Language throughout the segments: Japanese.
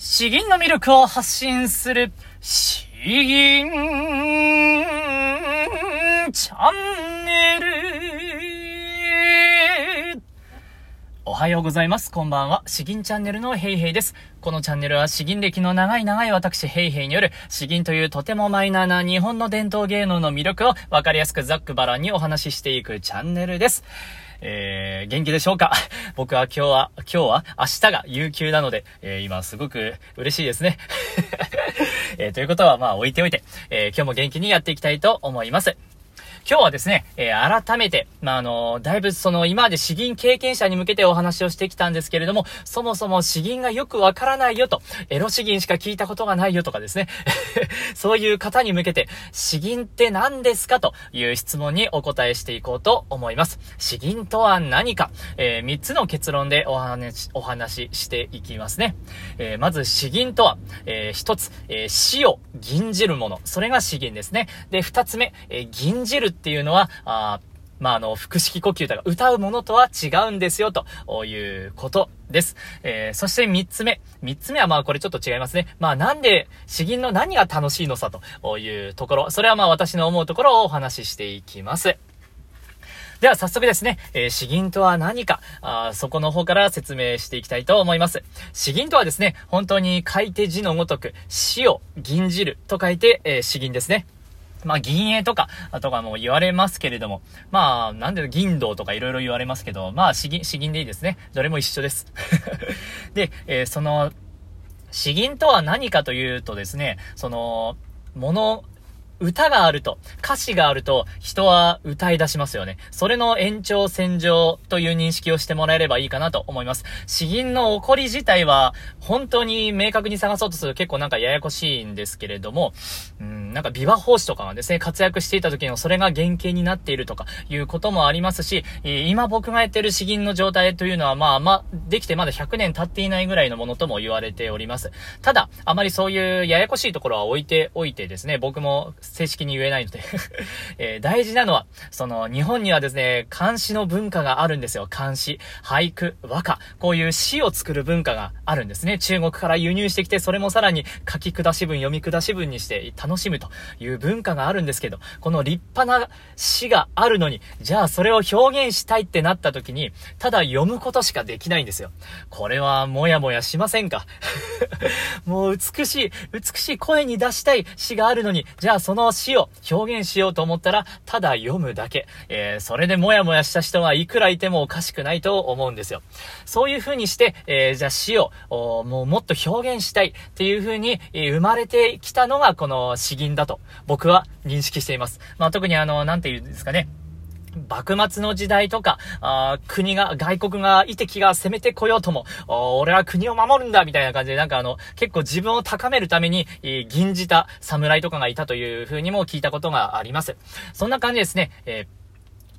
詩吟の魅力を発信する、詩吟チャンネル。おはようございます。こんばんは。詩吟チャンネルのヘイヘイです。このチャンネルは詩吟歴の長い長い私ヘイヘイによる詩吟というとてもマイナーな日本の伝統芸能の魅力をわかりやすくざっくばらんにお話ししていくチャンネルです。えー、元気でしょうか？僕は今日は、今日は明日が有給なので、えー、今すごく嬉しいですね。えー、ということはまあ置いておいて、え、今日も元気にやっていきたいと思います。今日はですね、えー、改めて、まあ、あの、だいぶその、今まで詩吟経験者に向けてお話をしてきたんですけれども、そもそも詩吟がよくわからないよと、エロ詩吟しか聞いたことがないよとかですね、そういう方に向けて、詩吟って何ですかという質問にお答えしていこうと思います。詩吟とは何か、えー、3つの結論でお話、お話ししていきますね。えー、まず詩吟とは、えー、1つ、えー、詩を吟じるもの。それが詩吟ですね。で、2つ目、えー、吟じるっていうのは、あまあ、あの、腹式呼吸とか歌うものとは違うんですよ、ということです。えー、そして三つ目。三つ目はまあこれちょっと違いますね。まあなんで、詩吟の何が楽しいのさ、というところ。それはまあ私の思うところをお話ししていきます。では早速ですね、えー、詩吟とは何か、あそこの方から説明していきたいと思います。詩吟とはですね、本当に書いて字のごとく、詩を吟じると書いて、えー、詩吟ですね。まあ、銀営とか、とかも言われますけれども、まあ、なんで銀道とか色々言われますけど、まあ、詩吟、詩吟でいいですね。どれも一緒です。で、えー、その、詩吟とは何かというとですね、その、もの、歌があると、歌詞があると、人は歌い出しますよね。それの延長線上という認識をしてもらえればいいかなと思います。詩吟の起こり自体は、本当に明確に探そうとすると結構なんかややこしいんですけれども、うん、なんか琵琶法師とかがですね、活躍していた時のそれが原型になっているとかいうこともありますし、今僕がやってる詩吟の状態というのはまあまあ、できてまだ100年経っていないぐらいのものとも言われております。ただ、あまりそういうややこしいところは置いておいてですね、僕も正式に言えないので え、大事なのは、その、日本にはですね、漢詩の文化があるんですよ。漢詩、俳句、和歌、こういう詩を作る文化があるんですね。中国から輸入してきて、それもさらに書き下し文、読み下し文にして楽しむという文化があるんですけど、この立派な詩があるのに、じゃあそれを表現したいってなった時に、ただ読むことしかできないんですよ。これはもやもやしませんか？もう美しい、美しい声に出したい詩があるのに、じゃあそのの詩を表現しようと思ったら、ただ読むだけ。えー、それでもやもやした人がいくらいてもおかしくないと思うんですよ。そういう風にして、えー、じゃあ詩を、もうもっと表現したいっていう風に、えー、生まれてきたのがこの詩吟だと、僕は認識しています。まあ、特にあの、なんて言うんですかね。幕末の時代とか、あ国が、外国が、いて気が攻めてこようとも、俺は国を守るんだみたいな感じで、なんかあの、結構自分を高めるために、えー、吟じた侍とかがいたというふうにも聞いたことがあります。そんな感じですね。えー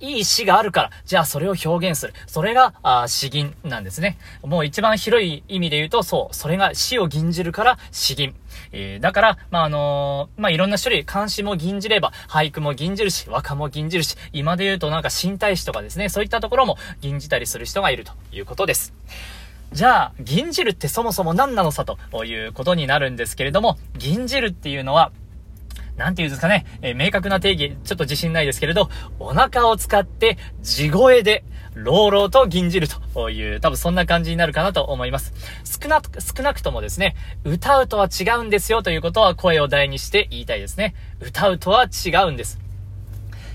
いい詩があるから、じゃあそれを表現する。それが、あ詩吟なんですね。もう一番広い意味で言うと、そう、それが詩を吟じるから詩吟。えー、だから、まあ、あのー、まあ、いろんな種類、漢詩も吟じれば、俳句も吟じるし、和歌も吟じるし、今で言うとなんか新体詩とかですね、そういったところも吟じたりする人がいるということです。じゃあ、吟じるってそもそも何なのさということになるんですけれども、吟じるっていうのは、なんて言うんですかね、えー、明確な定義、ちょっと自信ないですけれど、お腹を使って地声で、朗々と吟じるという、多分そんな感じになるかなと思います。少な、少なくともですね、歌うとは違うんですよということは声を大にして言いたいですね。歌うとは違うんです。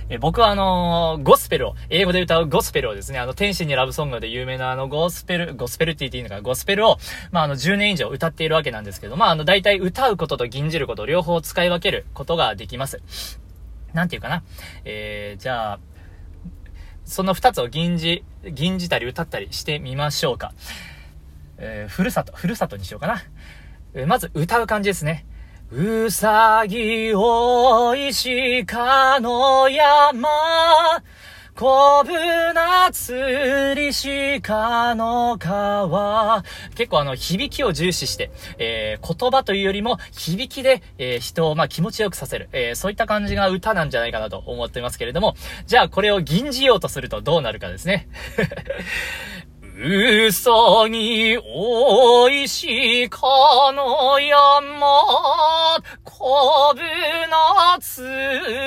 え僕はあのー、ゴスペルを、英語で歌うゴスペルをですね、あの、天使にラブソングで有名なあの、ゴスペル、ゴスペルって言っていいのか、ゴスペルを、まあ、あの、10年以上歌っているわけなんですけど、まあ、あの、大体歌うことと吟じること両方使い分けることができます。なんていうかな？えー、じゃあ、その二つを吟じ、吟じたり歌ったりしてみましょうか。えー、ふるさと、ふるさとにしようかな。えー、まず歌う感じですね。うさぎおいしかの山、こぶなつりしかの川。結構あの、響きを重視して、えー、言葉というよりも、響きで、えー、人を、まあ、気持ちよくさせる。えー、そういった感じが歌なんじゃないかなと思ってますけれども、じゃあこれを吟じようとするとどうなるかですね。うさぎおいしかの山、こぶなつ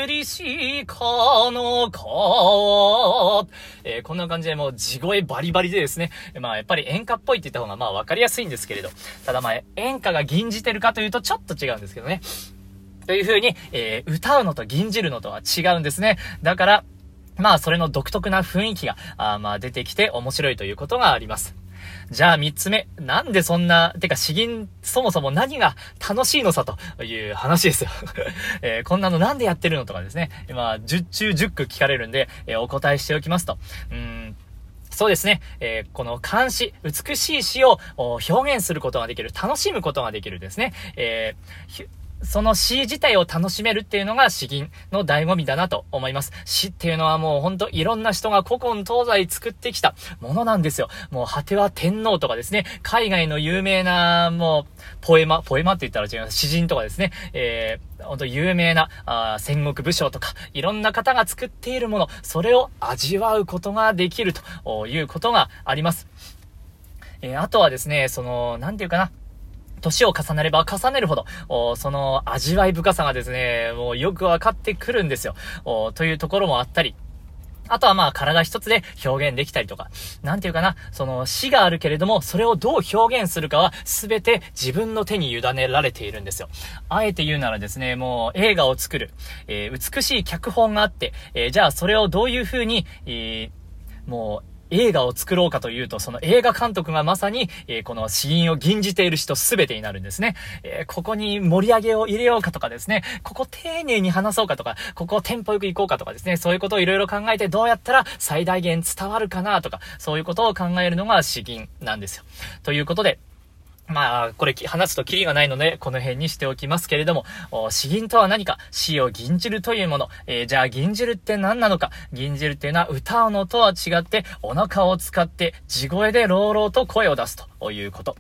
りしかの川。えー、こんな感じでもう地声バリバリでですね、まあやっぱり演歌っぽいって言った方がまあわかりやすいんですけれど、ただまあ演歌が吟じてるかというとちょっと違うんですけどね。という風に、えー、歌うのと吟じるのとは違うんですね。だから、まあ、それの独特な雰囲気が、あまあ、出てきて面白いということがあります。じゃあ三つ目。なんでそんな、てか詩吟、そもそも何が楽しいのさという話ですよ。えー、こんなのなんでやってるのとかですね。まあ、10中10句聞かれるんで、えー、お答えしておきますと。うんそうですね。えー、この漢詩、美しい詩を表現することができる、楽しむことができるですね。えーその詩自体を楽しめるっていうのが詩吟の醍醐味だなと思います。詩っていうのはもうほんといろんな人が古今東西作ってきたものなんですよ。もう果ては天皇とかですね、海外の有名なもうポエマ、ポエマって言ったら違います。詩人とかですね、えー、ほんと有名なあ戦国武将とかいろんな方が作っているもの、それを味わうことができるということがあります。えー、あとはですね、その、なんていうかな、年を重ねれば重ねるほど、その味わい深さがですね、もうよくわかってくるんですよ。というところもあったり、あとはまあ体一つで表現できたりとか、なんていうかな、その死があるけれども、それをどう表現するかは全て自分の手に委ねられているんですよ。あえて言うならですね、もう映画を作る、えー、美しい脚本があって、えー、じゃあそれをどういう風に、えー、もう映画を作ろうかというと、その映画監督がまさに、えー、この死因を吟じている人すべてになるんですね。えー、ここに盛り上げを入れようかとかですね、ここ丁寧に話そうかとか、ここテンポよく行こうかとかですね、そういうことをいろいろ考えてどうやったら最大限伝わるかなとか、そういうことを考えるのが詩吟なんですよ。ということで、まあ、これ話すとキリがないので、この辺にしておきますけれども、詩吟とは何か？詩を吟じるというもの。えー、じゃあ吟じるって何なのか？吟じるっていうのは歌うのとは違って、お腹を使って地声で朗々と声を出すということ。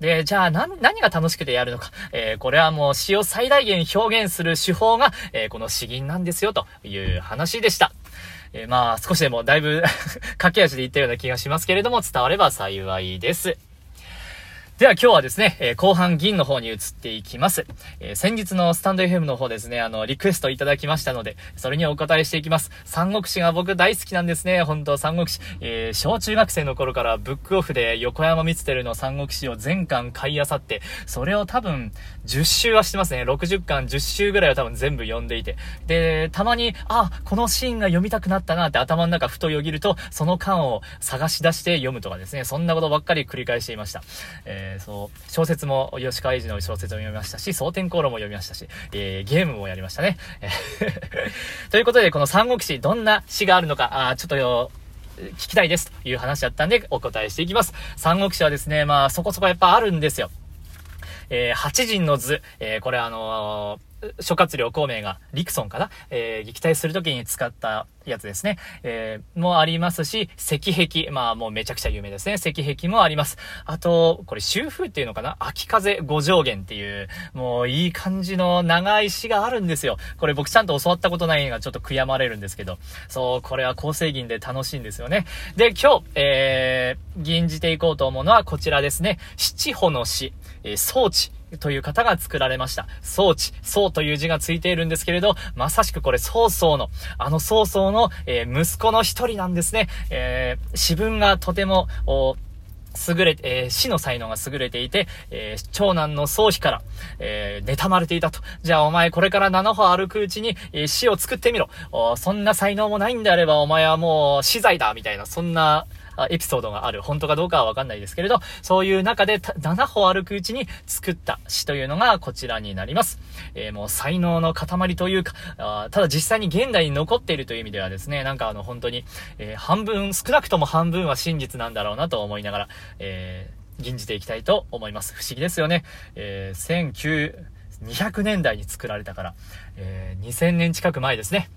で、じゃあ何、何が楽しくてやるのか？えー、これはもう詩を最大限表現する手法が、えー、この詩吟なんですよという話でした。えー、まあ、少しでもだいぶ 駆け足で言ったような気がしますけれども、伝われば幸いです。では今日はですね、えー、後半銀の方に移っていきます。えー、先日のスタンド FM の方ですね、あの、リクエストいただきましたので、それにお答えしていきます。三国志が僕大好きなんですね、本当三国志。えー、小中学生の頃からブックオフで横山光輝の三国志を全巻買い漁って、それを多分10周はしてますね。60巻10周ぐらいは多分全部読んでいて。で、たまに、あ、このシーンが読みたくなったなって頭の中ふとよぎると、その巻を探し出して読むとかですね、そんなことばっかり繰り返していました。えーえー、そう、小説も、吉川英治の小説を読みましたし、蒼天航路も読みましたし、えー、ゲームもやりましたね。ということで、この三国志、どんな詩があるのか、あちょっと聞きたいですという話だったんで、お答えしていきます。三国志はですね、まあ、そこそこやっぱあるんですよ。えー、八人の図、えー、これあのー、諸葛亮孔明が、リクソンかな？えー、撃退するときに使ったやつですね。えー、もありますし、石壁。まあもうめちゃくちゃ有名ですね。石壁もあります。あと、これ秋風っていうのかな？秋風五上限っていう、もういい感じの長い詩があるんですよ。これ僕ちゃんと教わったことないのがちょっと悔やまれるんですけど。そう、これは構成銀で楽しいんですよね。で、今日、えー、吟じていこうと思うのはこちらですね。七歩の詩、えー、装置。という方が作られました。装置、装という字がついているんですけれど、まさしくこれ、曹操の、あの曹操の、えー、息子の一人なんですね。えー、自分がとても、優れて、えー、死の才能が優れていて、えー、長男の宗妃から、えー、妬まれていたと。じゃあお前これから7歩歩くうちに、えー、死を作ってみろ。そんな才能もないんであればお前はもう死罪だみたいな、そんな、エピソードがある。本当かどうかはわかんないですけれど、そういう中で7歩歩くうちに作った詩というのがこちらになります。えー、もう才能の塊というか、あただ実際に現代に残っているという意味ではですね、なんかあの本当に、えー、半分、少なくとも半分は真実なんだろうなと思いながら、えー、吟じていきたいと思います。不思議ですよね。えー、1900年代に作られたから、えー、2000年近く前ですね。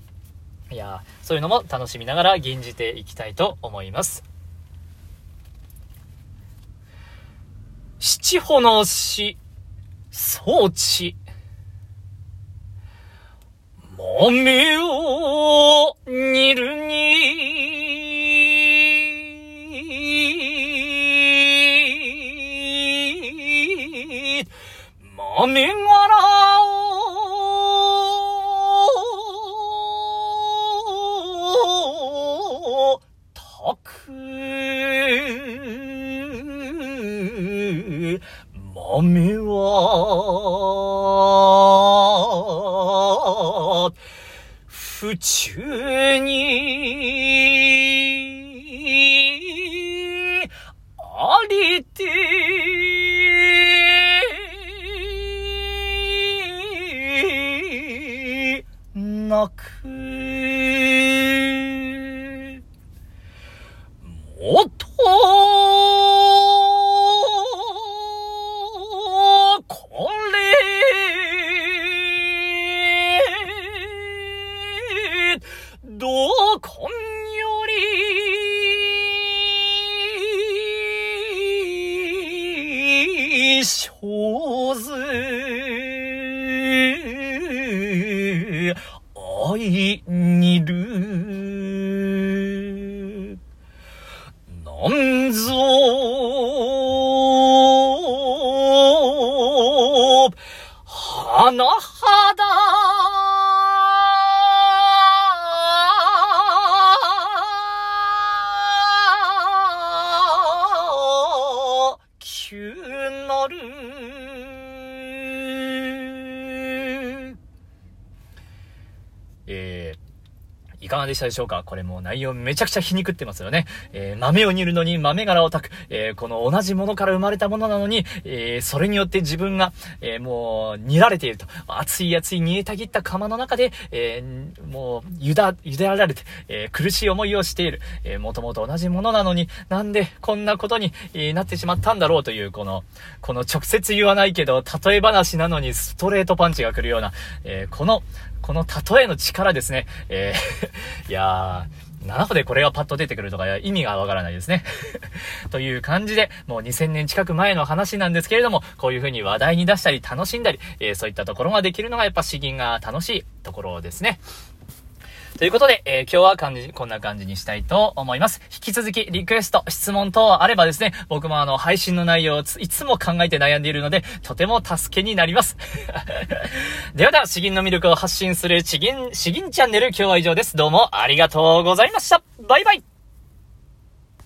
いやそういうのも楽しみながら吟じていきたいと思います。七歩の死、装置。豆を煮るに、豆柄をたく豆は府中に愛にる。なんぞ、花肌急なる。かがでしたでしょうか？これもう内容めちゃくちゃ皮肉ってますよね。えー豆を煮るのに豆柄を炊く。えーこの同じものから生まれたものなのに、えーそれによって自分が、えもう煮られていると。熱い熱い煮えたぎった釜の中で、えもう茹だ、茹でられて、え苦しい思いをしている。えーもともと同じものなのに、なんでこんなことに、えなってしまったんだろうという、この、この直接言わないけど、例え話なのにストレートパンチが来るような、えこの、この例えの力ですね。えー いやー、7個でこれがパッと出てくるとか意味がわからないですね。という感じで、もう2000年近く前の話なんですけれども、こういう風に話題に出したり楽しんだり、えーそういったところができるのがやっぱ詩吟が楽しいところですね。ということで、えー今日は感じ、こんな感じにしたいと思います。引き続き、リクエスト、質問等あればですね、僕もあの、配信の内容をいつも考えて悩んでいるので、とても助けになります。ではでは、詩吟の魅力を発信する詩吟、詩吟チャンネル、今日は以上です。どうもありがとうございました。バイバイ